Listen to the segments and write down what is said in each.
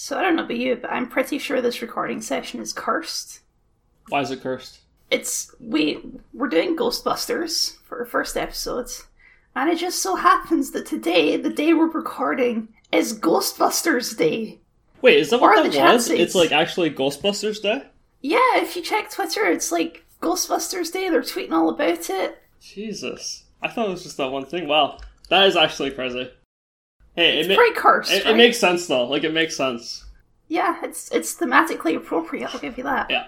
So I don't know about you, but I'm pretty sure this recording session is cursed. Why is it cursed? It's we we're doing Ghostbusters for our first episode, and it just so happens that today, the day we're recording, is Ghostbusters Day. Wait, is that What that was? chances? It's like actually Ghostbusters Day? Yeah, if you check Twitter, it's like Ghostbusters Day. They're tweeting all about it. Jesus. I thought it was just that one thing. Wow. That is actually crazy. Hey, it, It's ma- pretty cursed. it, right? it makes sense though. Like it makes sense. yeah, it's it's thematically appropriate. I'll give you that. Yeah.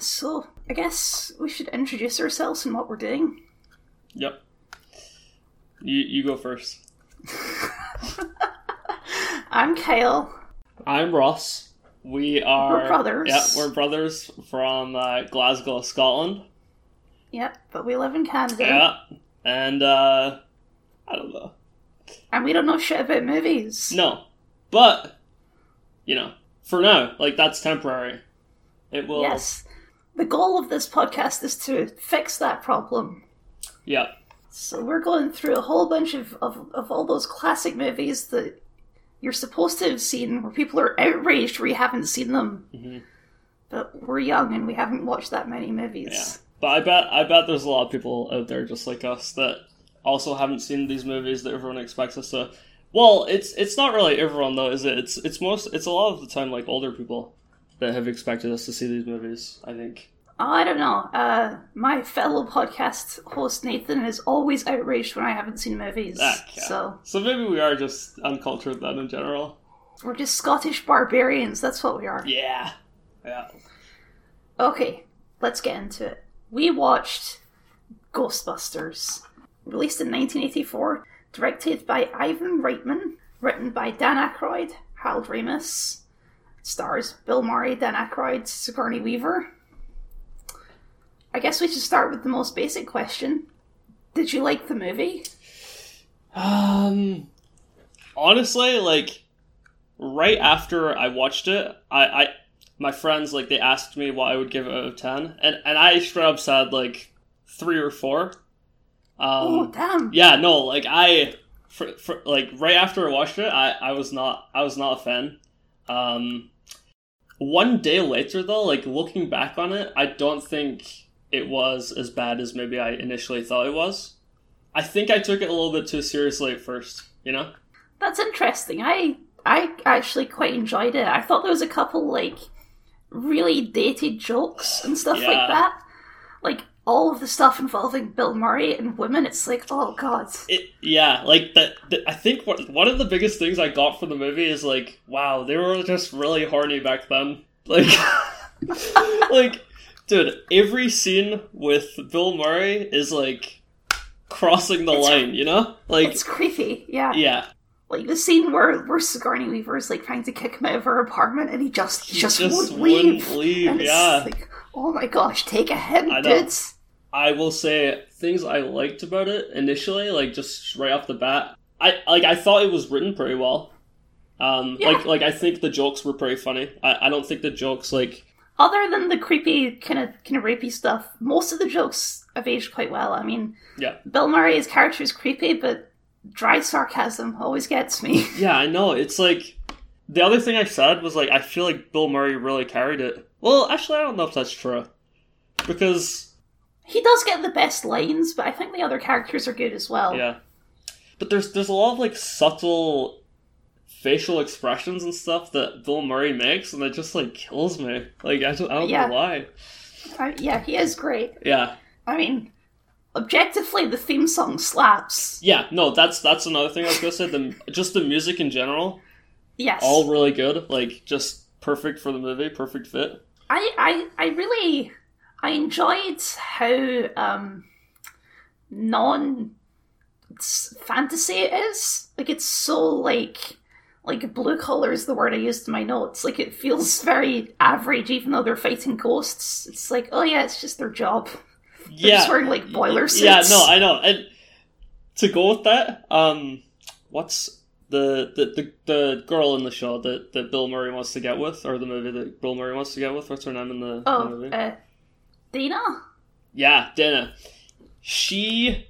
So I guess we should introduce ourselves and what we're doing. Yep. You you go first. I'm Kyle. I'm Ross. We are We're brothers. Yeah, we're brothers from uh, Glasgow, Scotland. Yep, but we live in Canada, Yeah. And uh I don't know. and we don't know shit about movies. No. But you know, for now, like that's temporary. It will Yes. The goal of this podcast is to fix that problem. Yeah. So we're going through a whole bunch of, of, of all those classic movies that you're supposed to have seen where people are outraged where you haven't seen them. Mhm. But we're young and we haven't watched that many movies. Yeah. But I bet I bet there's a lot of people out there just like us that also haven't seen these movies that everyone expects us to. Well, it's it's not really everyone though, is it? It's it's most it's a lot of the time like older people that have expected us to see these movies. I think. Oh, I don't know. Uh, my fellow podcast host Nathan is always outraged when I haven't seen movies. Ah, yeah. So So maybe we are just uncultured then in general. we're just Scottish barbarians. That's what we are. Yeah. Yeah. Okay, let's get into it. We watched Ghostbusters, released in 1984, directed by Ivan Reitman, written by Dan Aykroyd, Harold Ramis, stars Bill Murray, Dan Aykroyd, Sigourney Weaver. I guess we should start with the most basic question. Did you like the movie? Um, honestly, like right after I watched it, I, I my friends like they asked me what I would give it out of ten, and and I straight up said like three or four. oh, Um, damn. yeah, no, like I, for, for, like right after I watched it, I I was not I was not a fan. Um, one day later though, like looking back on it, I don't think it was as bad as maybe I initially thought it was. I think I took it a little bit too seriously at first, you know? That's interesting. I I actually quite enjoyed it. I thought there was a couple like really dated jokes and stuff Yeah. like that. Like all of the stuff involving Bill Murray and women, it's like, oh god. It, yeah, like that. I think what, one of the biggest things I got from the movie is like, wow, they were just really horny back then. Like, like, dude, every scene with Bill Murray is like crossing the It's- line, you know? Like, It's creepy, yeah. yeah, Like the scene where where Sigourney Weaver is like trying to kick him out of her apartment and he just he just, just won't wouldn't leave. leave, And it's yeah. like, oh my gosh, take a hint, I know. I will say things I liked about it initially, like just right off the bat. I like I thought it was written pretty well. Um, Yeah. like like I think the jokes were pretty funny. I, I don't think the jokes like Other than the creepy kind of kind of rapey stuff, most of the jokes have aged quite well. I mean, yeah Bill Murray's character is creepy, but dry sarcasm always gets me. yeah I know it's like the other thing I said was like I feel like Bill Murray really carried it. Well, actually I don't know if that's true because he does get the best lines, but I think the other characters are good as well. yeah, but there's there's a lot of like subtle facial expressions and stuff that Bill Murray makes, and it just like kills me. Like I don't, I don't Yeah. know why. I- yeah, he is great. Yeah. I mean, objectively, the theme song slaps. Yeah, no, that's that's another thing I was gonna say. The just the music in general, Yes, all really good. Like just perfect for the movie, perfect fit. I, I, I really, I enjoyed how um, non fantasy it is. Like it's so like like blue collar is the word I used in my notes. Like it feels very average, even though they're fighting ghosts. It's like, oh yeah, it's just their job. They're Yeah, just wearing like boiler suits. yeah, no, I know. And to go with that, um, what's the the, the, the girl in the show that, that Bill Murray wants to get with, or the movie that Bill Murray wants to get with? What's her name in the, the oh, movie? uh, Dana. yeah, Dana. She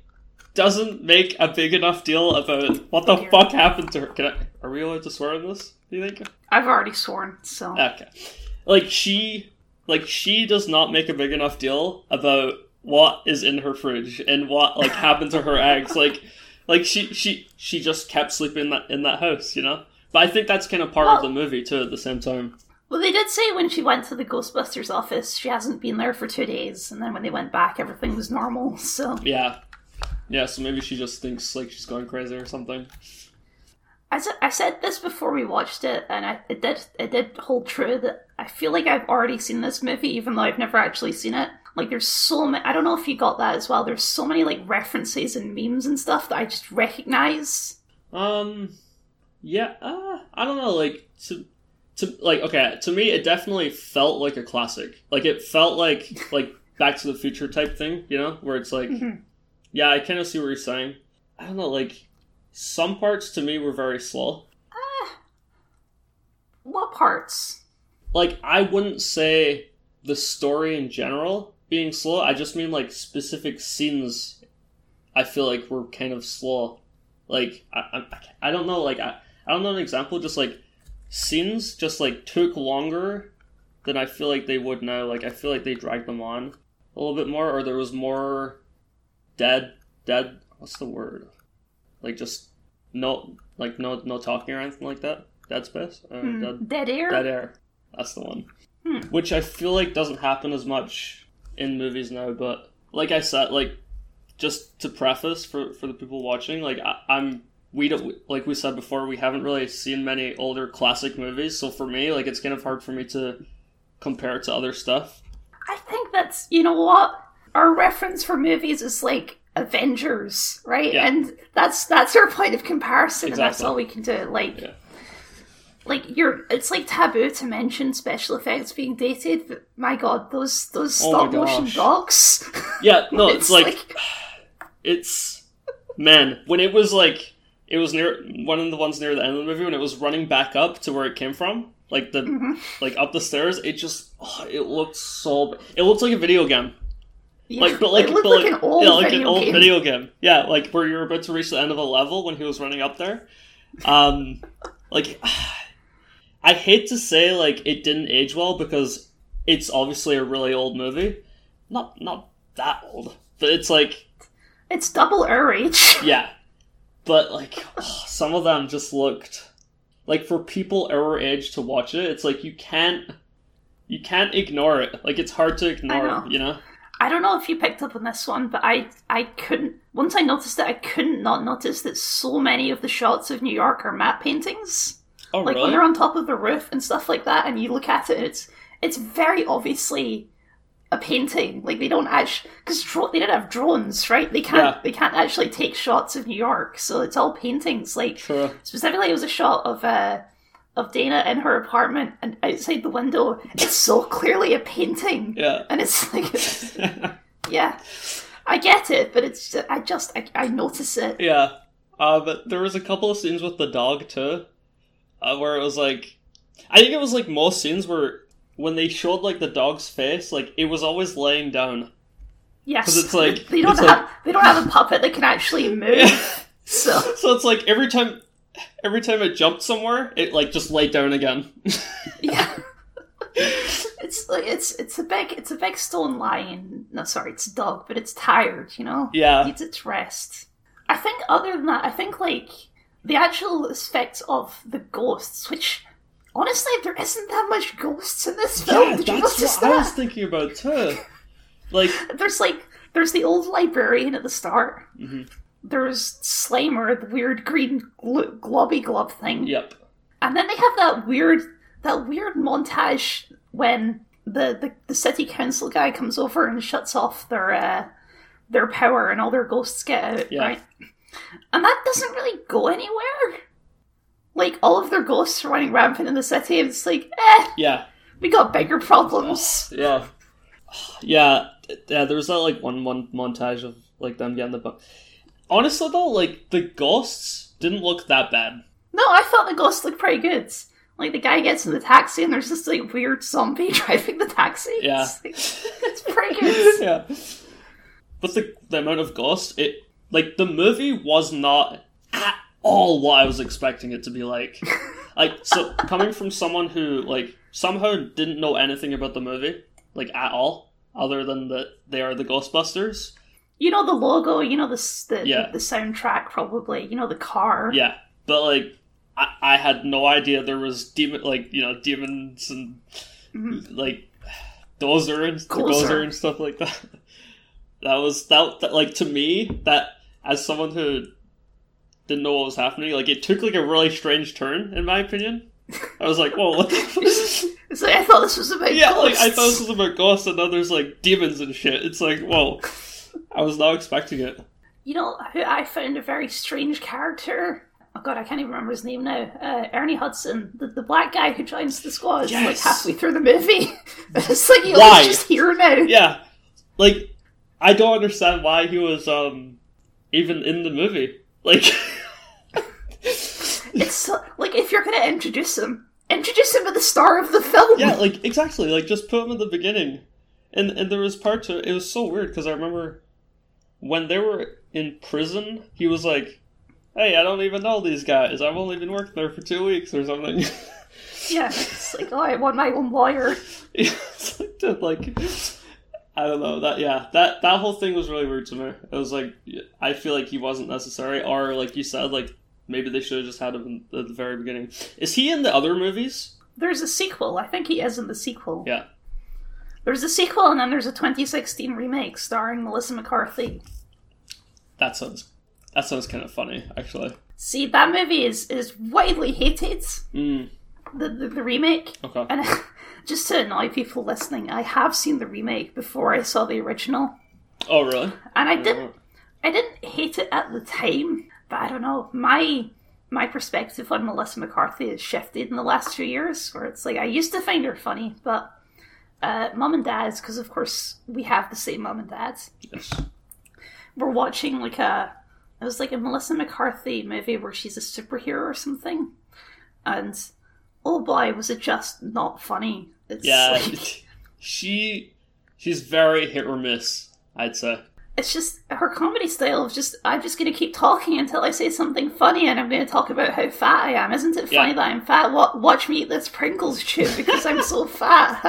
doesn't make a big enough deal about what the fuck happened to her. Can I, are we allowed to swear on this? Do you think? I've already sworn, so Okay. Like she like she does not make a big enough deal about what is in her fridge and what like happened to her eggs. Like like she she she just kept sleeping in that in that house, you know? But I think that's kind of part of the movie too at the same time. Well, they did say when she went to the Ghostbusters office, she hasn't been there for two days, and then when they went back, everything was normal. So, Yeah. Yeah, so maybe she just thinks like she's going crazy or something. I said, I said this before we watched it, and I, it did it did hold true that I feel like I've already seen this movie, even though I've never actually seen it. Like, there's so many. I don't know if you got that as well. There's so many like references and memes and stuff that I just recognize. Um, yeah, uh, I don't know. Like to, to like okay, to me, it definitely felt like a classic. Like it felt like like Back to the Future type thing, you know, where it's like, Mhm. yeah, I kind of see what you're saying. I don't know, like some parts to me were very slow. What parts? Like I wouldn't say the story in general being slow. I just mean like specific scenes. I feel like were kind of slow. Like I, I, I don't know. Like I, I don't know an example. Just like scenes, just like took longer than I feel like they would now. Like I feel like they dragged them on a little bit more, or there was more dead, dead. What's the word? Like just no, like no, no talking or anything like that. Dead space. Uh, Hmm. dead, Dead air. Dead air. That's the one. Hmm. Which I feel like doesn't happen as much in movies now, but like I said, like just to preface for for the people watching, like I, I'm we don't like we said before, we haven't really seen many older classic movies, so for me, like it's kind of hard for me to compare it to other stuff. I think that's you know what our reference for movies is like Avengers, right? Yeah. And that's that's our point of comparison, and that's all we can do. Like, Yeah. Like you're, it's like taboo to mention special effects being dated. But my God, those those Oh stop motion dogs. Yeah, no, it's, It's like, like- it's man when it was like it was near one of the ones near the end of the movie when it was running back up to where it came from, like the Mhm. like up the stairs. It just oh, it looked so. It looked like a video game. Yeah, like but like but, like, an old yeah, like video an old game. video game. Yeah, like where you're about to reach the end of a level when he was running up there. Um, like I hate to say like it didn't age well because it's obviously a really old movie. Not not that old, but it's like It's double our age. yeah, but like oh, some of them just looked like for people our age to watch it. It's like you can't you can't ignore it. Like it's hard to ignore. know. You know. I don't know if you picked up on this one, but I I couldn't. Once I noticed it, I couldn't not notice that so many of the shots of New York are matte paintings. Oh like when really? they're on top of the roof and stuff like that, and you look at it, it's it's very obviously a painting. Like they don't actually because dro- they didn't have drones, right? They can't Yeah. they can't actually take shots of New York, so it's all paintings. Like True. specifically, it was a shot of uh of Dana in her apartment, and outside the window, it's so clearly a painting, Yeah. and it's like yeah. I get it, but it's I just I, I notice it. Yeah, uh, but there was a couple of scenes with the dog too, uh, where it was like, I think it was like most scenes where when they showed like the dog's face, like it was always laying down. Yes, 'Cause it's like- they don't have like- they don't have a puppet that can actually move. So So it's like every time, every time it jumped somewhere, it like just laid down again. yeah, it's like it's it's a big it's a big stone lion. No, sorry, it's a dog, but it's tired. You know, yeah, needs its rest. I think other than that, I think like the actual effects of the ghosts, which honestly there isn't that much ghosts in this film. yeah, Did you notice what I was thinking about too. Like, There's like there's the old librarian at the start. mhm. There's Slimer, the weird green glo- globby glob thing. yep, And then they have that weird that weird montage when the, the, the city council guy comes over and shuts off their uh, their power and all their ghosts get out, Yeah. right? And that doesn't really go anywhere. Like all of their ghosts are running rampant in the city, and it's like, eh, yeah, we got bigger problems. yeah, yeah. Yeah, there was that like one one montage of like them getting the book. Honestly, though, like the ghosts didn't look that bad. No, I thought the ghosts looked pretty good. Like the guy gets in the taxi and there's this like weird zombie driving the taxi. Yeah. It's, like- it's pretty good. yeah. But the the amount of ghosts, it like the movie was not at all what I was expecting it to be like. like so coming from someone who like somehow didn't know anything about the movie, like at all, other than that they are the Ghostbusters. You know the logo. You know the the, Yeah. the, soundtrack. Probably. You know the car. Yeah, but like I, I had no idea there was demon like you know demons and Mhm. like dozer and gozer and stuff like that. That was that, that like to me that as someone who didn't know what was happening, like it took like a really strange turn in my opinion. I was like, whoa, what the It's like, I thought this was about Yeah, like I thought this was about ghosts and now there's like demons and shit. It's like, whoa. I was not expecting it. You know who I found a very strange character? Oh god, I can't even remember his name now. Uh, Ernie Hudson, the, the black guy who joins the squad, like halfway through the movie. it's like he was just here now. Yeah. Like I don't understand why he was um even in the movie. Like It's so, like if you're gonna introduce him, introduce him at the star of the film. Yeah, like exactly. Like just put him at the beginning, and and there was part to it. It was so weird because I remember when they were in prison, he was like, "Hey, I don't even know these guys. I've only been working there for two weeks or something." Yeah, it's like oh, I want my own lawyer. it's like, dude, like I don't know that. Yeah, that that whole thing was really weird to me. It was like I feel like he wasn't necessary, or like you said, like maybe they should have just had him at the very beginning. Is he in the other movies? There's a sequel. I think he is in the sequel. Yeah. There's a sequel, and then there's a 2016 remake starring Melissa McCarthy. That sounds that sounds kind of funny, actually. See, that movie is is widely hated. Mm, The the, the remake. okay. And just to annoy people listening, I have seen the remake before I saw the original, Oh, really? and I didn't. I didn't hate it at the time, but I don't know. My my perspective on Melissa McCarthy has shifted in the last few years, where it's like I used to find her funny, but uh, mum and dad's because of course we have the same mom and dad. Yes. We're watching like a it was like a Melissa McCarthy movie where she's a superhero or something, and oh boy, was it just not funny. It's Yeah. like, she she's very hit or miss, I'd say. it's just her comedy style of just I'm just gonna keep talking until I say something funny, and I'm gonna talk about how fat I am. Isn't it funny Yeah. that I'm fat? Wa- watch me eat this Pringles chip because I'm so fat.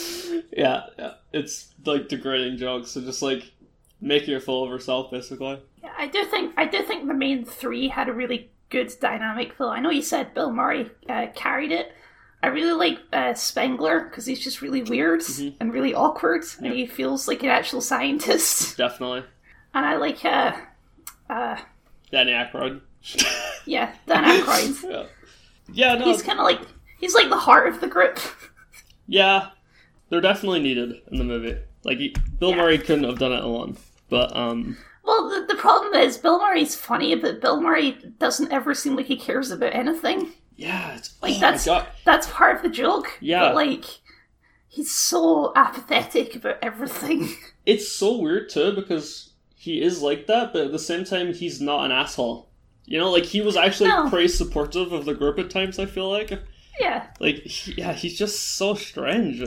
Yeah, yeah. It's like degrading jokes, so just like making a fool of herself, basically. Yeah, I do think I do think the main three had a really good dynamic though. I know you said Bill Murray uh, carried it. I really like uh, Spengler because he's just really weird Mhm. and really awkward, and he feels like an actual scientist. Definitely. And I like, uh, uh, Danny Aykroyd. yeah, Dan Aykroyd. yeah. Yeah, no. he's kind of like he's like the heart of the group. Yeah, they're definitely needed in the movie. Like he- Bill Yeah. Murray couldn't have done it alone, but um, Well, the, the problem is Bill Murray's funny, but Bill Murray doesn't ever seem like he cares about anything. yeah, it's Like, oh that's- That's part of the joke. Yeah. But, like, he's so apathetic about everything. it's so weird too because he is like that, but at the same time, he's not an asshole. You know, like he was actually No. pretty supportive of the group at times. I feel like, yeah. like he, yeah, he's just so strange.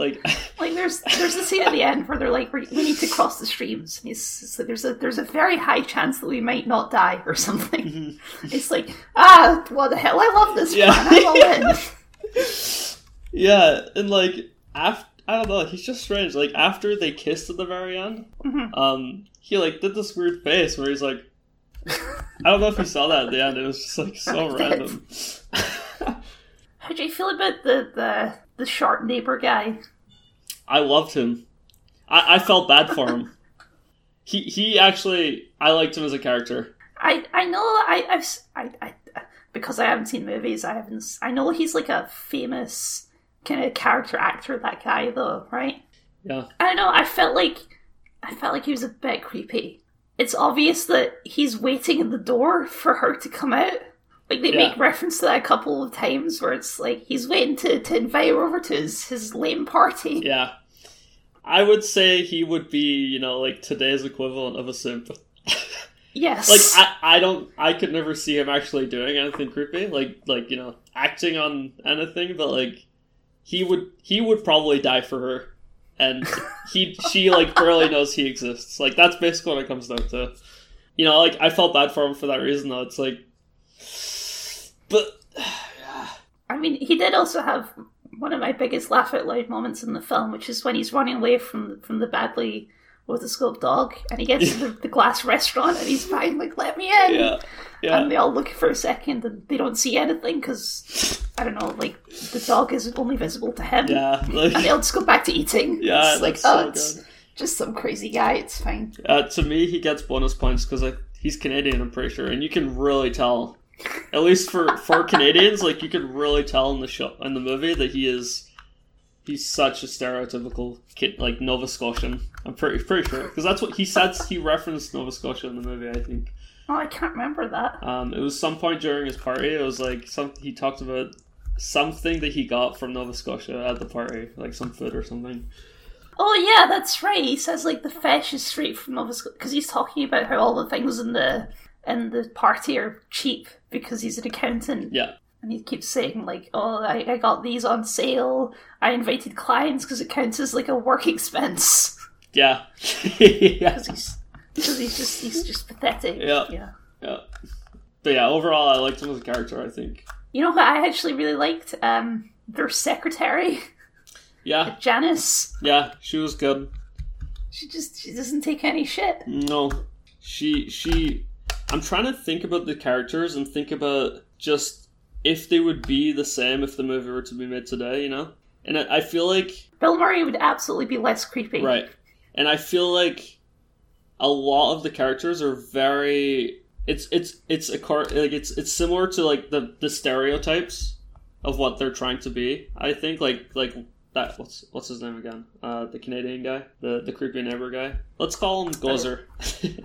Like, Like, there's there's a scene at the end where they're like, we need to cross the streams. And he's, like, there's a there's a very high chance that we might not die or something. It's like, ah, what the hell? I love this Yeah. plan. I'm all in. yeah, and like after I don't know, he's just strange. Like after they kissed at the very end, Mhm. um, he like did this weird face where he's like, I don't know if you saw that at the end. It was just like so random. How do you feel about the the the sharp neighbor guy? I loved him. I, I felt bad for him. He he actually I liked him as a character. I I know I I've I, I because I haven't seen movies. I haven't. I know he's like a famous kind of character actor. That guy though, right? Yeah. I don't know. I felt like I felt like he was a bit creepy. It's obvious that he's waiting in the door for her to come out. Like they Yeah. make reference to that a couple of times, where it's like he's waiting to, to invite her over to his his lame party. Yeah. I would say he would be, you know, like today's equivalent of a simp. Yes, like I, I don't I could never see him actually doing anything creepy like like you know acting on anything but like he would he would probably die for her and he she like barely knows he exists like that's basically what it comes down to you know, like I felt bad for him for that reason. Though it's like, but I mean, he did also have one of my biggest laugh out loud moments in the film, which is when he's running away from from the badly rotoscope dog, and he gets to the, the glass restaurant, and he's fine, like let me in. yeah, yeah, And they all look for a second, and they don't see anything because I don't know, like the dog is only visible to him. yeah. Like, And they'll just go back to eating. yeah, it's like that's oh, so it's good. just some crazy guy. It's fine. Uh, to me, he gets bonus points because like he's Canadian. I'm pretty sure, and you can really tell, at least for for Canadians, like you can really tell in the show in the movie that he is he's such a stereotypical kid, like Nova Scotian. I'm pretty pretty sure because that's what he said. He referenced Nova Scotia in the movie. I think Oh, I can't remember that. um, it was some point during his party. It was like some he talked about something that he got from Nova Scotia at the party, like some food or something. Oh yeah, that's right. He says like the fish is straight from Nova Scotia because he's talking about how all the things in the in the party are cheap because he's an accountant. Yeah, And he keeps saying like, "Oh, I, I got these on sale. I invited clients because it counts as like a work expense." yeah, yeah. Because he's because he's just he's just pathetic. Yeah. yeah. Yeah. But yeah, overall, I liked him as a character. I think. You know what I actually really liked? Um, their secretary, Yeah, Janice. yeah, she was good. She just she doesn't take any shit. No, she she. I'm trying to think about the characters and think about just if they would be the same if the movie were to be made today. You know, and I, I feel like Bill Murray would absolutely be less creepy. right, and I feel like a lot of the characters are very. It's it's it's a car like it's it's similar to like the the stereotypes of what they're trying to be. I think like like that what's what's his name again? Uh, the Canadian guy, the the creepy neighbor guy. Let's call him Gozer.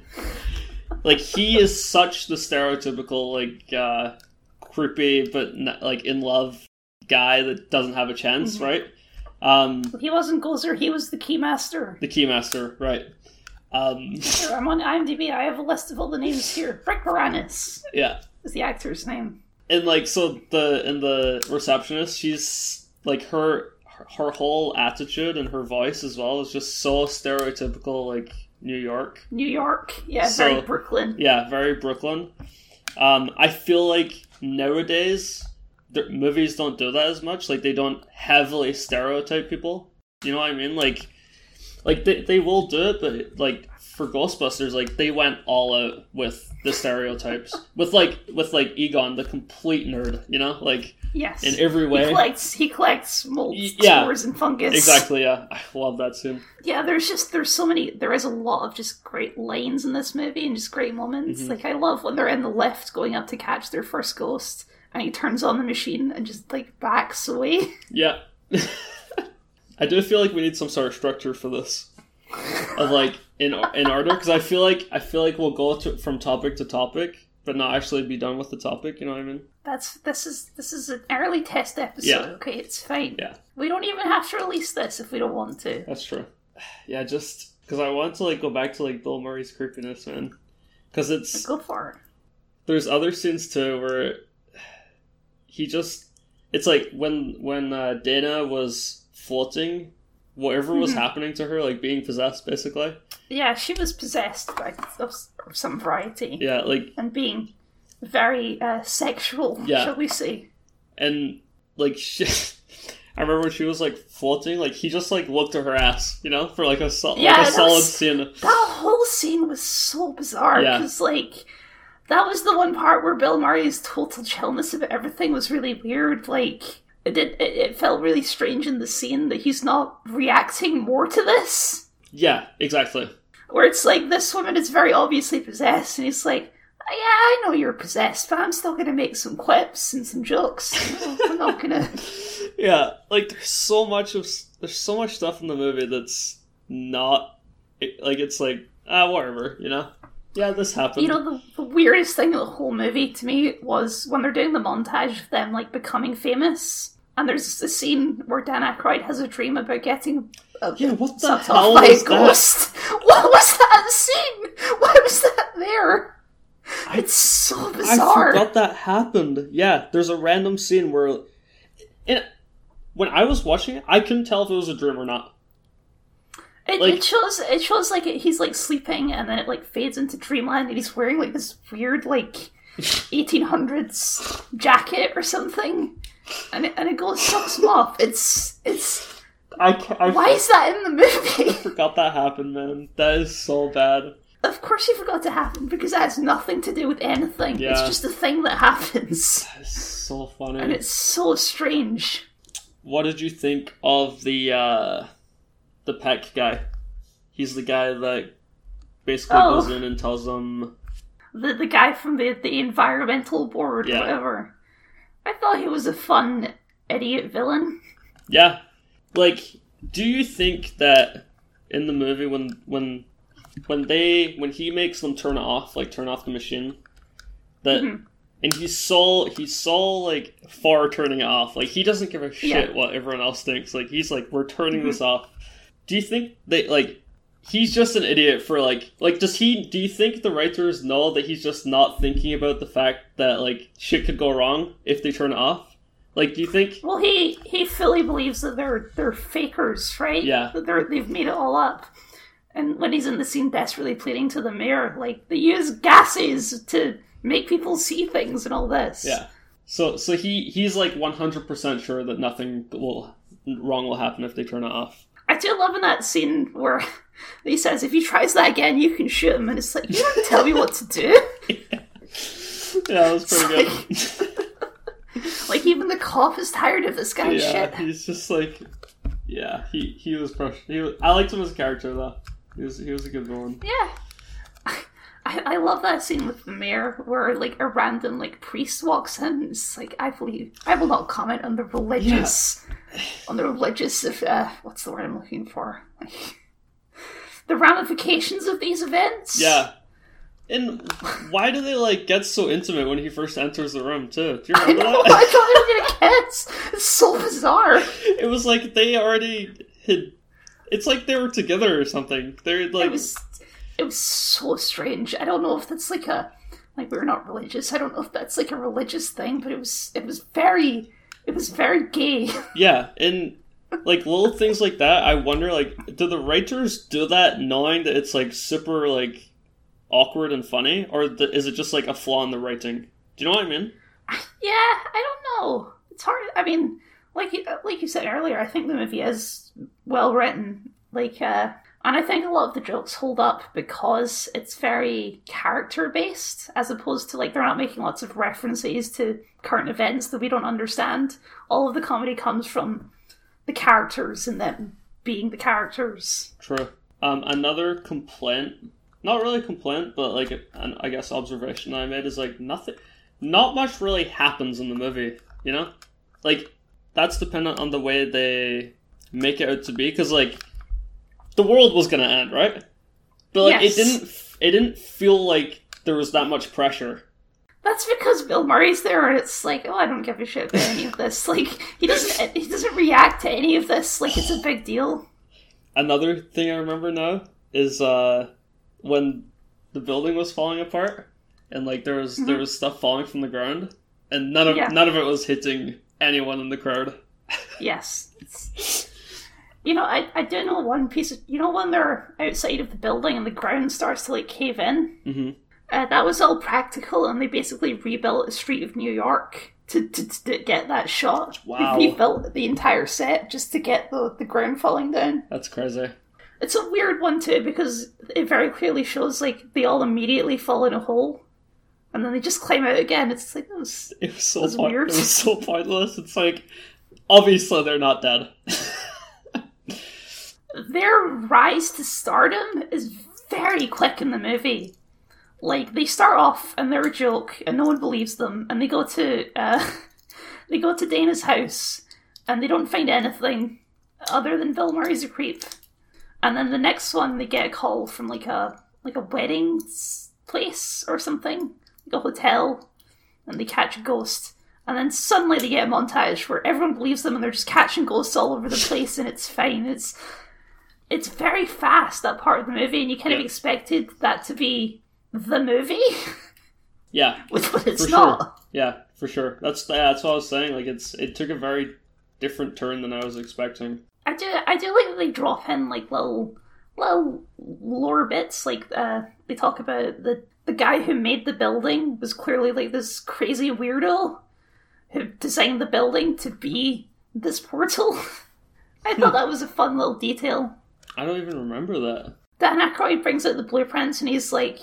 like he is such the stereotypical like uh, creepy but n- like in love guy that doesn't have a chance, Mhm. right? Um, He wasn't Gozer. He was the keymaster. the keymaster, right? Um, Here, I'm on IMDb. I have a list of all the names here. Rick Moranis yeah, is the actor's name. and like so the and the receptionist, she's like her her whole attitude and her voice as well is just so stereotypical, like New York. New York. Yeah, So- very Brooklyn. Yeah, very Brooklyn. Um, I feel like nowadays the movies don't do that as much. Like they don't heavily stereotype people. You know what I mean? Like, like they they will do it, but like for Ghostbusters, like they went all out with the stereotypes with like with like Egon, the complete nerd. You know, like Yes. in every way. he collects he collects molds, Y- yeah. spores, and fungus. Exactly. Yeah, I love that scene. Yeah, there's just there's so many there is a lot of just great lanes in this movie and just great moments. Mhm. Like I love when they're in the lift going up to catch their first ghost and he turns on the machine and just like backs away. Yeah. I do feel like we need some sort of structure for this. Of like in in order because I feel like I feel like we'll go to, from topic to topic but not actually be done with the topic, you know what I mean? That's this is this is an early test episode. Yeah. Okay, it's fine. Yeah. We don't even have to release this if we don't want to. That's true. Yeah, just cuz I want to like go back to like Bill Murray's creepiness, man. Cuz it's Go for it. there's other scenes too where he just it's like when when uh, Dana was floating whatever was Mhm. happening to her like being possessed basically. Yeah, she was possessed by of, of some variety Yeah, like and being very uh, sexual, Yeah. shall we say? and like she, I remember when she was like floating, like he just like looked at her ass, you know, for like a, sol- Yeah, like a solid was- scene. That whole scene was so bizarre Yeah. because, like, that was the one part where Bill Murray's total chillness about everything was really weird. Like, it did, it, it felt really strange in the scene that he's not reacting more to this. Yeah, exactly. Where it's like this woman is very obviously possessed, and he's like, "Oh, "Yeah, I know you're possessed, but I'm still gonna make some quips and some jokes. I'm not gonna." Yeah, like there's so much of there's so much stuff in the movie that's not like it's like ah whatever, you know. Yeah, this happened. You know, the, the weirdest thing in the whole movie to me was when they're doing the montage of them like becoming famous, and there's a scene where Dan Aykroyd has a dream about getting uh, yeah, what the hell by was a that? ghost. What was that scene? Why was that there? It's so bizarre. I forgot that happened. Yeah, there's a random scene where, and when I was watching it, I couldn't tell if it was a dream or not. It, Like- it shows it shows like he's like sleeping and then it like fades into dreamland and he's wearing like this weird like 1800s jacket or something and it, and it goes sucks him off it's it's I, ca- I why is that in the movie I forgot that happened, man. That is so bad. of course you forgot to happen because that has nothing to do with anything it's just a thing that happens That is so funny. and it's so strange What did you think of the uh the Peck guy? He's the guy that basically Oh. goes in and tells them the the guy from the the environmental board Yeah. whatever I thought he was a fun idiot villain Yeah. Like, do you think that in the movie when when when they when he makes them turn it off, like turn off the machine, that Mhm. and he's so he's so like far turning it off. Like he doesn't give a shit Yeah. what everyone else thinks. Like he's like, we're turning this off. Do you think they like he's just an idiot for like like does he do you think the writers know that he's just not thinking about the fact that like shit could go wrong if they turn it off? Like do you think Well, he he fully believes that they're they're fakers, right? Yeah. that they're they've made it all up. And when he's in the scene, desperately pleading to the mayor, like they use gases to make people see things and all this. Yeah. So so he he's like one hundred percent sure that nothing will wrong will happen if they turn it off. I do love in that scene where he says, "If he tries that again, you can shoot him," and it's like you don't tell me what to do. Yeah, that was pretty good. like even the cop is tired of this guy's yeah, shit. he's just like yeah. He he was fresh. He was, I liked him as a character though. He was he was a good villain. Yeah. I, I love that scene with the mayor where like a random like priest walks in. It's like I believe I will not comment on the religious on the religious of uh, what's the word I'm looking for? the ramifications of these events. Yeah. And why do they like get so intimate when he first enters the room too? Do you I know, that? I thought they were gonna kiss. It's so bizarre. It was like they already had. It's like they were together or something. They're like It was it was so strange. I don't know if that's like a like we're not religious. I don't know if that's like a religious thing, but it was it was very it was very gay. Yeah, and like little things like that, I wonder like do the writers do that knowing that it's like super like awkward and funny, or th- is it just like a flaw in the writing? Do you know what I mean? Yeah, I don't know. It's hard. I mean, like like you said earlier, I think the movie is well written. Like, uh, and I think a lot of the jokes hold up because it's very character based, as opposed to like they're not making lots of references to current events that we don't understand. All of the comedy comes from the characters and them being the characters. True. Um, another complaint, not really complaint, but like an, I guess observation I made is like nothing, not much really happens in the movie. You know, like that's dependent on the way they make it out to be. Because like the world was gonna end, right? But like Yes. it didn't. It didn't feel like there was that much pressure. That's because Bill Murray's there, and it's like, oh, I don't give a shit about any of this. Like, he doesn't, he doesn't react to any of this. Like, it's a big deal. Another thing I remember now is uh, when the building was falling apart, and like there was there was stuff falling from the ground, and none of Yeah. none of it was hitting anyone in the crowd. Yes. You know, I, I do know one piece of, you know, when they're outside of the building and the ground starts to, like, cave in? hmm Uh, that was all practical, and they basically rebuilt the street of New York to, to, to get that shot. Wow. They rebuilt the entire set just to get the, the ground falling down. That's crazy. It's a weird one too because it very clearly shows like they all immediately fall in a hole, and then they just climb out again. It's like that was It was so That's point- weird. it was so pointless. It's like obviously they're not dead. their rise to stardom is very quick in the movie. Like they start off and they're a joke and no one believes them, and they go to uh, they go to Dana's house and they don't find anything other than Bill Murray's a creep. And then the next one they get a call from like a like a wedding place or something, like a hotel, and they catch a ghost. And then suddenly they get a montage where everyone believes them and they're just catching ghosts all over the place and it's fine. It's it's very fast that part of the movie, and you kind of expected that to be the movie, yeah, which but it's not. sure. Yeah, for sure. That's yeah, that's what I was saying. Like it's it took a very different turn than I was expecting. I do, I do like that they drop in like little little lore bits. Like uh, they talk about the the guy who made the building was clearly like this crazy weirdo who designed the building to be this portal. I thought that was a fun little detail. I don't even remember that. Dan Aykroyd brings out the blueprints and he's like,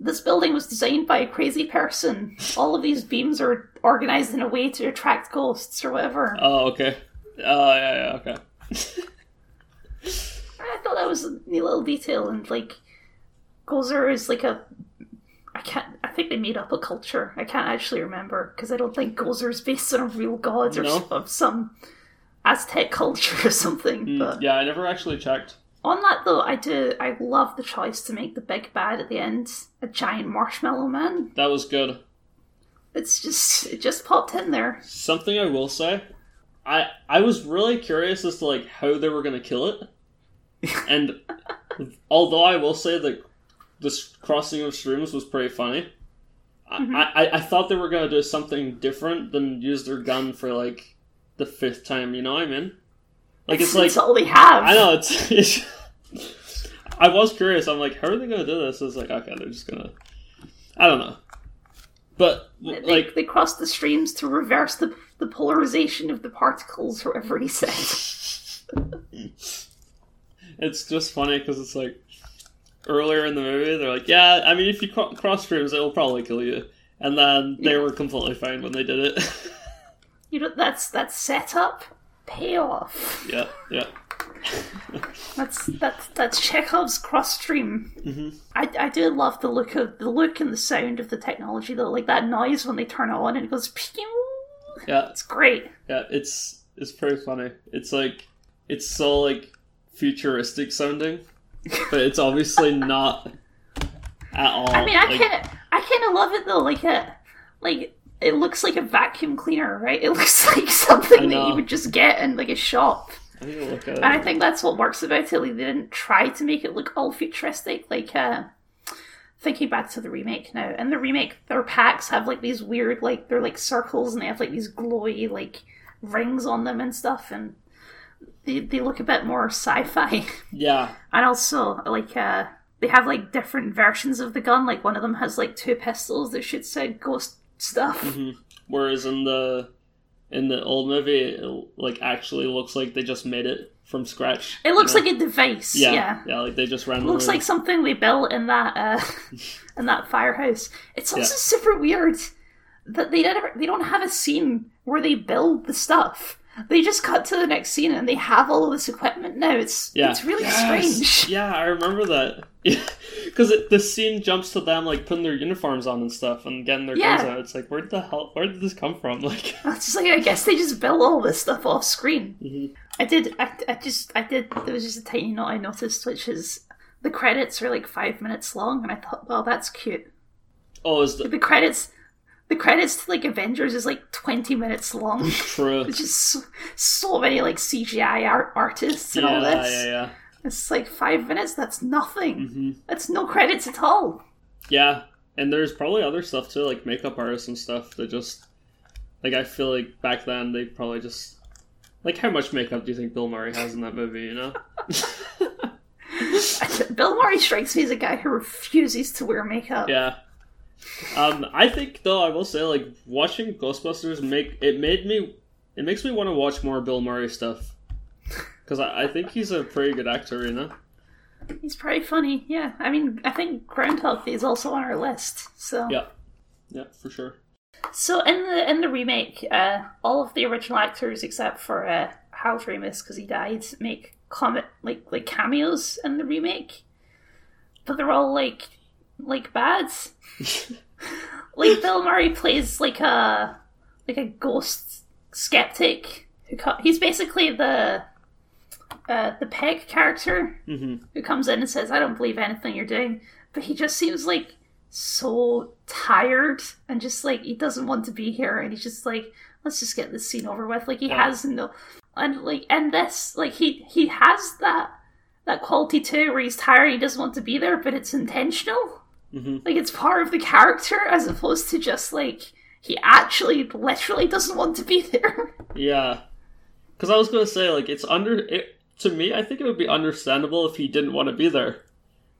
"This building was designed by a crazy person. All of these beams are organized in a way to attract ghosts or whatever." Oh, okay. Oh, yeah, yeah, okay. I thought that was a neat little detail, and like, Gozer is like a. I can't. I think they made up a culture. I can't actually remember because I don't think Gozer is based on a real god or No? some Aztec culture or something. Mm, But yeah, I never actually checked. On that though, I do. I love the choice to make the big bad at the end a giant marshmallow man. That was good. It's just it just popped in there. Something I will say, I I was really curious as to like how they were gonna kill it, and although I will say that this crossing of streams was pretty funny, mm-hmm. I, I I thought they were gonna do something different than use their gun for like the fifth time. You know what I mean? Like it's like That's all they have. I know it's. it's I was curious. I'm like, how are they gonna do this? It's like, okay, they're just gonna. I don't know, but They, like they cross the streams to reverse the the polarization of the particles, or whatever he said. it's just funny because it's like earlier in the movie they're like, yeah, I mean, if you cro- cross streams, it'll probably kill you, and then they Yeah. were completely fine when they did it. You know, that's that's setup, payoff. yeah, yeah, That's that's that's Chekhov's cross stream. Mhm. I, I do love the look of the look and the sound of the technology though, like that noise when they turn it on and it goes pew. yeah, It's great. yeah. It's it's pretty funny. It's like it's so like futuristic sounding, but it's obviously not at all. I mean, I like, kind I kind of love it though. Like a like it looks like a vacuum cleaner, right? It looks like something that you would just get in like a shop. I look at it. And I think that's what works about it. Like they didn't try to make it look all futuristic. Like uh thinking back to the remake now. In the remake, their packs have like these weird like they're like circles and they have like these glowy like rings on them and stuff and they they look a bit more sci-fi. yeah, And also like uh they have like different versions of the gun. Like one of them has like two pistols that shoots out ghost stuff. hmm Whereas in the in the old movie, it like actually looks like they just made it from scratch. It looks you know? like a device. yeah, yeah. yeah, like they just ran. looks like something they built in that uh, in that firehouse. It's also Yeah. super weird that they never they don't have a scene where they build the stuff. They just cut to the next scene and they have all of this equipment now. It's Yeah, it's really Yes! strange. Yeah, I remember that. Because the scene jumps to them like putting their uniforms on and stuff and getting their guns out. It's like, where the hell? Where did this come from? Like, It's just like I guess they just built all this stuff off screen. Mhm. I did. I, I just. I did. There was just a tiny note I noticed, which is the credits are like five minutes long, and I thought, well, that's cute. oh, is the The credits. The credits to like Avengers is like twenty minutes long. true? It's just so, so many like CGI art artists and all this. yeah, yeah. It's like five minutes. That's nothing. hmm That's no credits at all. Yeah, and there's probably other stuff too, like makeup artists and stuff that just like I feel like back then they probably just like how much makeup do you think Bill Murray has in that movie? You know? Bill Murray strikes me as a guy who refuses to wear makeup. yeah. Um, I think though I will say like watching Ghostbusters make it made me it makes me want to watch more Bill Murray stuff because I, I think he's a pretty good actor. You know? He's pretty funny. Yeah, I mean, I think Groundhog Day is also on our list. So Yeah, yeah, for sure. So in the in the remake, uh, all of the original actors except for uh, Hal Ramis because he died make comic like like cameos in the remake, but they're all like like bad. like Bill Murray plays like a like a ghost skeptic who co- he's basically the uh, the Peck character hmm who comes in and says, I don't believe anything you're doing. But he just seems like so tired and just like he doesn't want to be here. And he's just like, let's just get this scene over with. Like he Yeah. has no, and like, and this, like he, he has that, that quality too where he's tired, he doesn't want to be there, but it's intentional. Hmm Like it's part of the character as opposed to just like, he actually literally doesn't want to be there. Yeah, because I was gonna say like it's under it. to me, I think it would be understandable if he didn't want to be there.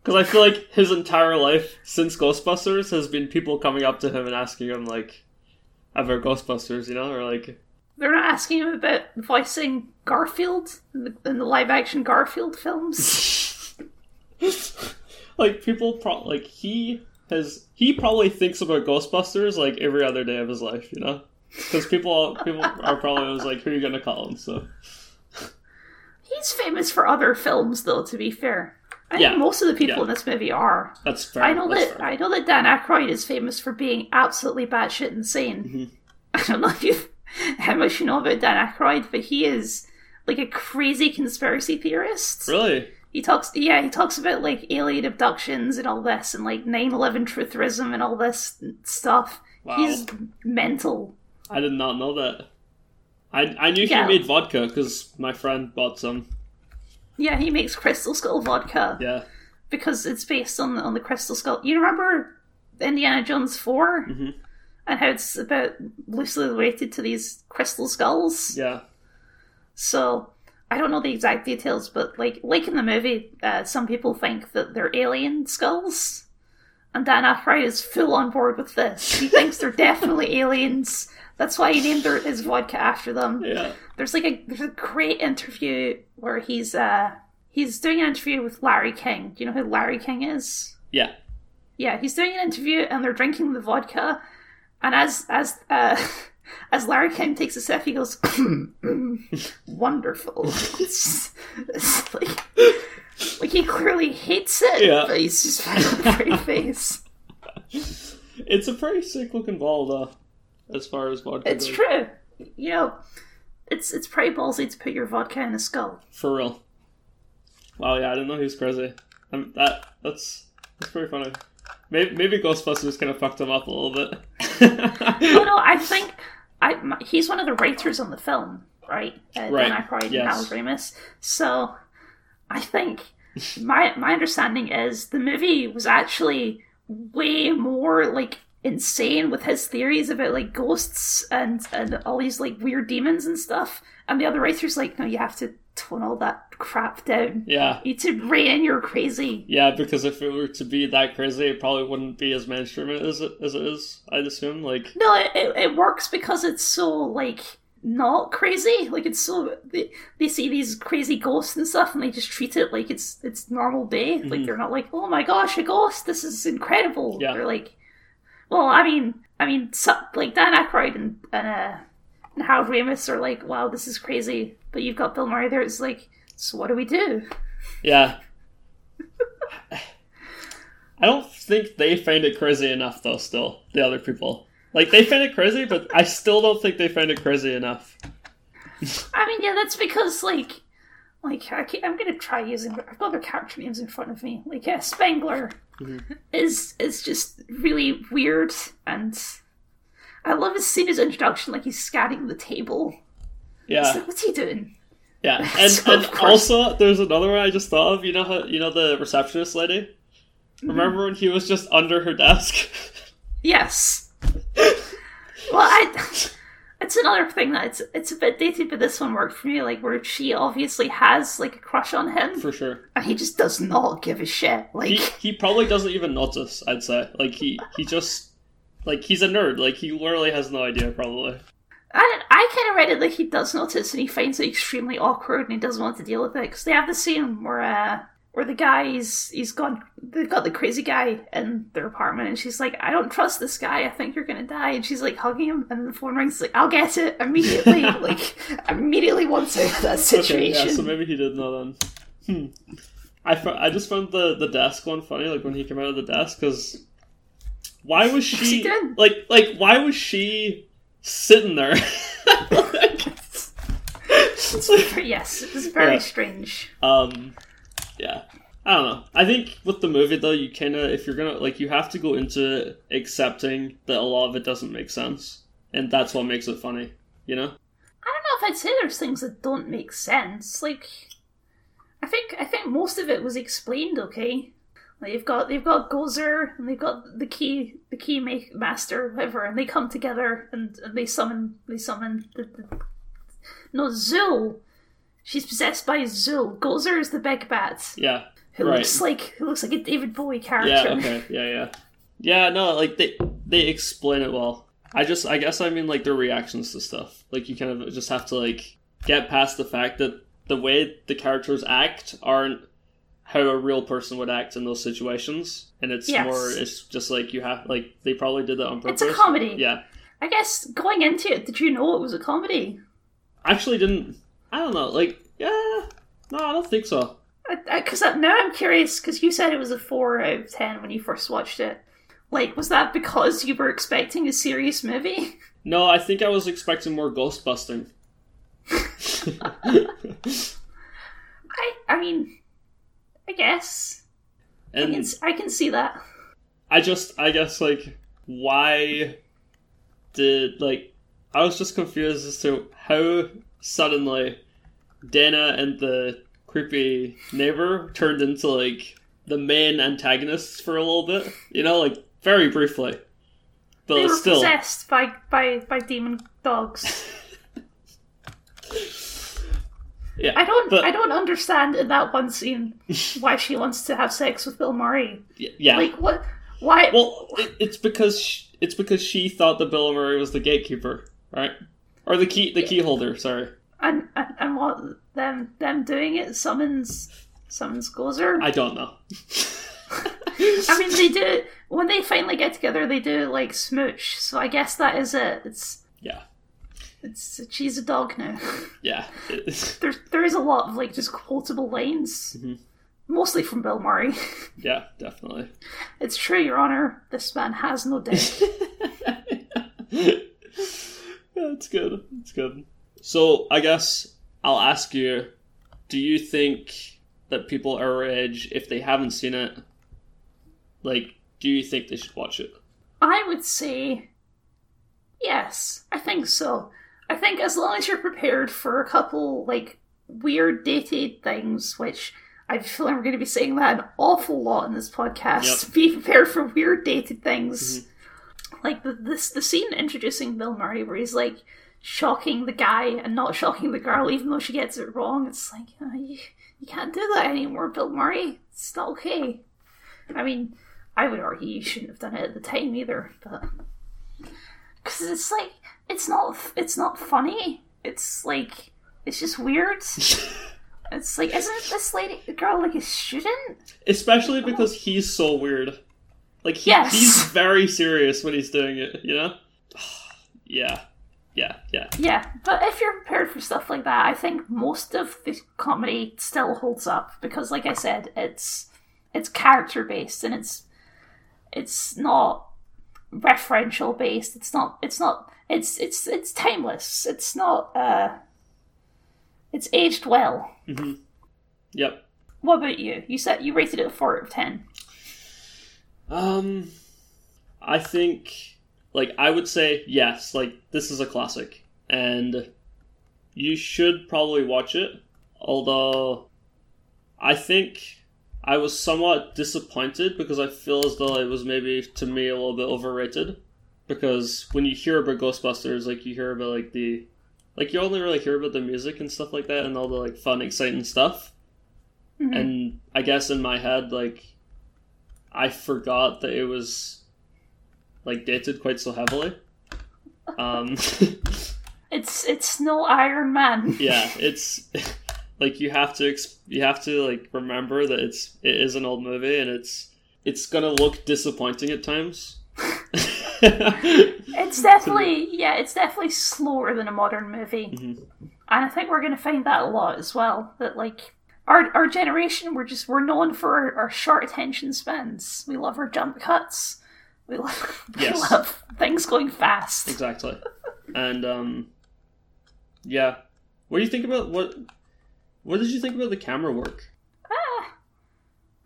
Because I feel like his entire life since Ghostbusters has been people coming up to him and asking him like about Ghostbusters, you know, or like They're not asking him about voicing Garfield in the, in the live action Garfield films. like people pro- like he has he probably thinks about Ghostbusters like every other day of his life, you know, because people people are probably always like, who are you gonna call him? So He's famous for other films, though. To be fair, I Yeah. think most of the people Yeah. in this movie are. that's fair. I know that's that fair. I know that Dan Aykroyd is famous for being absolutely batshit insane. Mm-hmm. I don't know if you how much you know about Dan Aykroyd, but he is like a crazy conspiracy theorist. really. He talks, yeah, he talks about like alien abductions and all this, and like 9/11 trutherism and all this stuff. Wow. He's mental. I did not know that. I I knew Yeah. he made vodka because my friend bought some. Yeah, he makes Crystal Skull vodka Yeah. because it's based on the, on the Crystal Skull. You remember Indiana Jones 4 Mhm. and how it's about loosely related to these crystal skulls. Yeah. So I don't know the exact details, but like like in the movie, uh, some people think that they're alien skulls, and Dan Aykroyd is full on board with this. He thinks they're definitely aliens. That's why he named their, his vodka after them. Yeah. There's like a there's a great interview where he's uh he's doing an interview with Larry King. Do you know who Larry King is? Yeah. Yeah, he's doing an interview and they're drinking the vodka, and as as uh, as Larry King takes a sip, he goes, "Wonderful." It's, it's like like he clearly hates it, Yeah. but he's just a pretty face. It's a pretty sick looking ball though, as far as vodka It's goes. true, you know. It's it's pretty ballsy to put your vodka in a skull. For real. Wow, yeah, I didn't know he was crazy. Um, that that's that's pretty funny. Maybe, maybe Ghostbusters kind of fucked him up a little bit. Oh no, I think I m- he's one of the writers on the film, right? Uh, Right, Dan Aykroyd yes. and Harold Ramis. So I think my my understanding is the movie was actually way more like insane with his theories about like ghosts and and all these like weird demons and stuff. And the other writers like, no, you have to tone all that crap down. yeah, You need to rein in your crazy. yeah, because if it were to be that crazy, it probably wouldn't be as mainstream as it as it is. I'd assume. Like, No, it, it, it works because it's so like not crazy. Like it's so they, they see these crazy ghosts and stuff, and they just treat it like it's it's normal day. Like Mhm. they're not like, oh my gosh, a ghost! This is incredible. Yeah. They're like, well, I mean, I mean, so, like Dan Aykroyd and and, uh, and Harold Ramis are like, wow, this is crazy. But you've got Bill Murray there. It's like, so what do we do? yeah. I don't think they find it crazy enough, though. Still, the other people like they find it crazy, but I still don't think they find it crazy enough. I mean, yeah, that's because like, like I can't, I'm gonna try using. I've got their character names in front of me. Like, uh, Spengler Mhm. is is just really weird, and I love his scene, his introduction. Like he's scanning the table. Yeah, like, what's he doing? yeah, and So, and also there's another one I just thought of. You know how you know the receptionist lady. Mm-hmm. Remember when he was just under her desk? Yes. well, I. It's another thing that it's it's a bit dated, but this one worked for me. Like where she obviously has like a crush on him, For sure. and he just does not give a shit. Like He he probably doesn't even notice. I'd say like he he just like he's a nerd. Like he literally has no idea. Probably. I I kind of read it like he does notice and he finds it extremely awkward and he doesn't want to deal with it because they have the scene where uh where the guy he's he's gone they've got the crazy guy in their apartment and she's like I don't trust this guy I think you're gonna die and she's like hugging him and the phone rings like I'll get it immediately like immediately wants out of that Okay, situation yeah. So maybe he did know then. Hmm. I I just found the the desk one funny. Like when he came out of the desk because. Why was he she did. like like why was she sitting there? Like, it's like- yes it was very Yeah. strange Um, yeah, I don't know. I think with the movie though, you kind of if you're gonna like, you have to go into accepting that a lot of it doesn't make sense, and that's what makes it funny. You know? I don't know if I'd say there's things that don't make sense. Like, I think I think most of it was explained okay. They've got they've got Gozer and they've got the key the key make master whatever, and they come together and, and they summon they summon the, the no Zuul. she's possessed by Zuul. Gozer is the big bat Yeah. who Right. looks like who looks like a David Bowie character. Yeah. Okay. Yeah. Yeah. Yeah. No. Like they they explain it well. I just I guess I mean like their reactions to stuff. Like you kind of just have to like get past the fact that the way the characters act aren't how a real person would act in those situations, and it's Yes. more it's just like you have like they probably did that on purpose. It's a comedy. Yeah. I guess going into it, did you know it was a comedy? Actually, didn't I don't know. Like yeah. No, I don't think so. Because now I'm curious, because you said it was a 4 out of 10 when you first watched it. Like, was that because you were expecting a serious movie? No, I think I was expecting more ghost busting. I I mean, I guess. I can, and I can see that. I just, I guess, like, why did, like, I was just confused as to how suddenly Dana and the creepy neighbor turned into, like, the main antagonists for a little bit. You know, like, very briefly. But They were still. possessed by, by, by demon dogs. Yeah. I don't but- I don't understand in that one scene why she wants to have sex with Bill Murray. yeah. Like what? Why? well, it, it's because sh it's because she thought that Bill Murray was the gatekeeper, right? Or the key, the key holder. Sorry, and, and and what them them doing it summons summons Gozer. I don't know. I mean, they do when they finally get together. They do like smooch. So I guess that is it. It's yeah, it's she's a dog now. yeah. It- There's a lot of like just quotable lines, Mhm. mostly from Bill Murray. yeah, definitely. It's true, Your Honor. This man has no dick. yeah, it's good. It's good. So I guess I'll ask you: Do you think that people our age, if they haven't seen it, like, do you think they should watch it? I would say yes. I think so. I think as long as you're prepared for a couple like weird dated things, which I feel I'm going to be saying that an awful lot in this podcast. Be prepared for weird dated things, like the this the scene introducing Bill Murray where he's like shocking the guy and not shocking the girl, even though she gets it wrong. It's like uh, you, you can't do that anymore, Bill Murray. It's not okay. I mean, I would argue you shouldn't have done it at the time either, but because it's like it's not it's not funny. It's like it's just weird. It's like isn't this lady girl like a student? Especially because he's so weird. Like he, Yes. he's very serious when he's doing it. You know? yeah, yeah, yeah. Yeah, but if you're prepared for stuff like that, I think most of the comedy still holds up because, like I said, it's it's character based and it's it's not referential based. It's not. It's not. It's it's it's timeless. It's not. uh It's aged well. hmm Yep. What about you? You said you rated it a four out of ten. Um, I think, like, I would say yes. Like, this is a classic, and you should probably watch it. Although, I think I was somewhat disappointed because I feel as though it was maybe to me a little bit overrated. Because when you hear about Ghostbusters, like you hear about like the, like you only really hear about the music and stuff like that, and all the like fun, exciting stuff. Mhm. And I guess in my head, like, I forgot that it was like dated quite so heavily. Um, It's it's no Iron Man. yeah, it's like you have to ex- you have to like remember that it's it is an old movie and it's it's gonna look disappointing at times. It's definitely yeah, it's definitely slower than a modern movie, Mhm. and I think we're going to find that a lot as well. That like our our generation, we're just we're known for our, our short attention spans. We love our jump cuts. We love we love things going fast. exactly, and um, yeah. What do you think about what? What did you think about the camera work? Ah,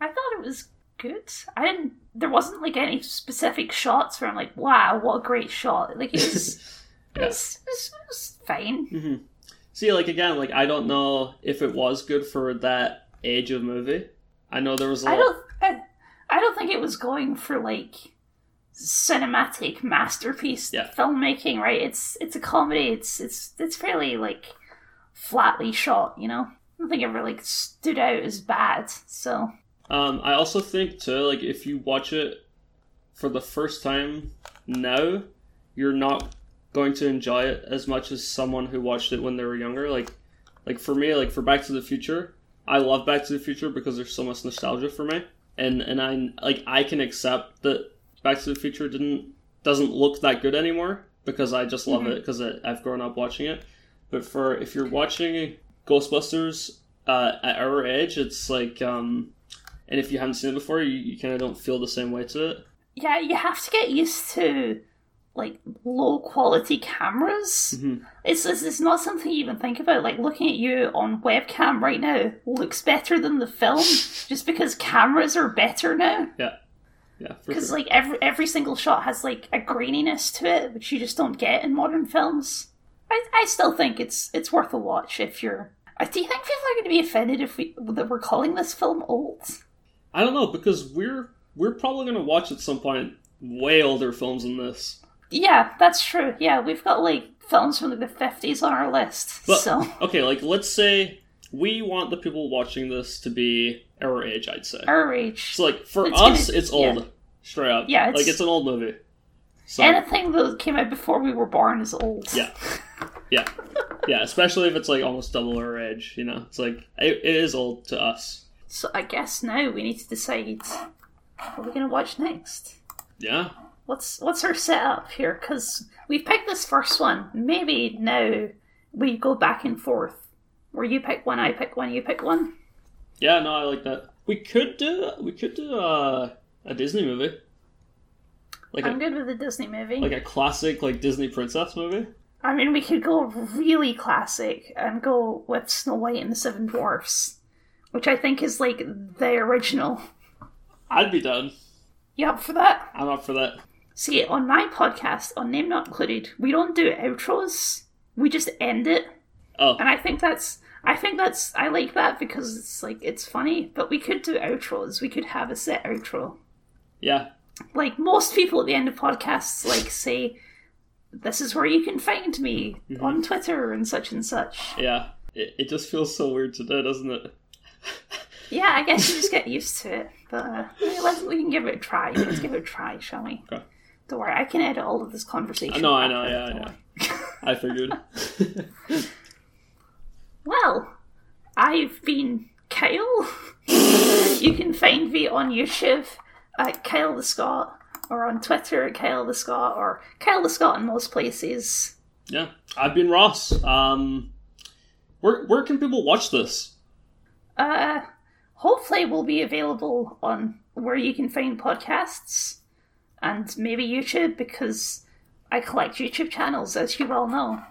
I thought it was good. I didn't. There wasn't like any specific shots where I'm like, wow, what a great shot. Like it was, it, Yeah. was, it was, it was fine. hmm See, like again, like I don't know if it was good for that age of movie. I know there was a I lot. don't. I, I don't think it was going for like cinematic masterpiece Yeah. filmmaking. Right? It's it's a comedy. It's it's it's fairly like flatly shot. You know, I don't think it really stood out as bad. So Um, I also think too, like if you watch it for the first time now, you're not going to enjoy it as much as someone who watched it when they were younger. Like, like for me, like for Back to the Future, I love Back to the Future because there's so much nostalgia for me, and and I like I can accept that Back to the Future didn't doesn't look that good anymore because I just love it because I've grown up watching it. But for if you're watching Ghostbusters uh, at our age, it's like um, and if you haven't seen it before, you, you kind of don't feel the same way to it. yeah, you have to get used to like low quality cameras. Mhm. It's, it's it's not something you even think about. Like looking at you on webcam right now looks better than the film just because cameras are better now. Yeah, yeah, Because sure. like every every single shot has like a graininess to it, which you just don't get in modern films. I I still think it's it's worth a watch if you're. I do you think people are going to be offended if we that we're calling this film old? I don't know because we're we're probably gonna watch at some point way older films than this. Yeah, that's true. Yeah, we've got like films from the fifties on our list. But so okay, like let's say we want the people watching this to be our age. I'd say. our age, So like for It's us, gonna- it's yeah. old, straight up. Yeah, it's- like it's an old movie. So anything that came out before we were born is old. yeah, yeah, yeah. Especially if it's like almost double our age. You know, it's like it, it is old to us. So I guess now we need to decide what we're going to watch next. Yeah. What's what's our setup here? Because we've picked this first one. Maybe now we go back and forth, where you pick one, I pick one, you pick one. Yeah, no, I like that. We could do we could do uh, a Disney movie, like I'm a good with a Disney movie. like a classic like Disney princess movie. I mean, we could go really classic and go with Snow White and the Seven Dwarfs, which I think is like the original. I'd be done. You up for that? I'm up for that. See, on my podcast, on Name Not Included, we don't do outros. We just end it. Oh, And I think that's I think that's I like that because it's like it's funny, but we could do outros. We could have a set outro. yeah, Like most people at the end of podcasts like say this is where you can find me mm-hmm. on Twitter and such and such. yeah. It, it just feels so weird to do, doesn't it? Yeah, I guess you just get used to it. But uh, let's, we can give it a try. Let's give it a try, shall we? Okay. Don't worry, I can edit all of this conversation. I know, I know, yeah, yeah. I figured. Well, I've been Kyle. you can find me on YouTube at Kyle the Scott, or on Twitter at Kyle the Scott, or Kyle the Scott in most places. yeah, I've been Ross. Um, where where can people watch this? Uh, hopefully, will be available on where you can find podcasts, and maybe YouTube because I collect YouTube channels, as you well know.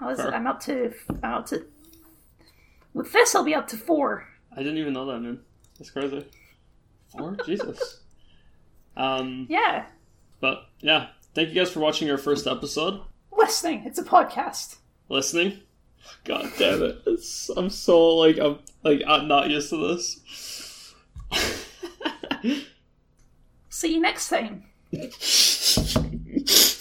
Was I'm up to. I'm up to. With this, I'll be up to four. I didn't even know that, man. That's crazy. Four? Jesus. Um, Yeah, but yeah, thank you guys for watching our first episode. listening. It's a podcast. Listening. God damn it! It's, I'm so like I'm like I'm not used to this. See you next time.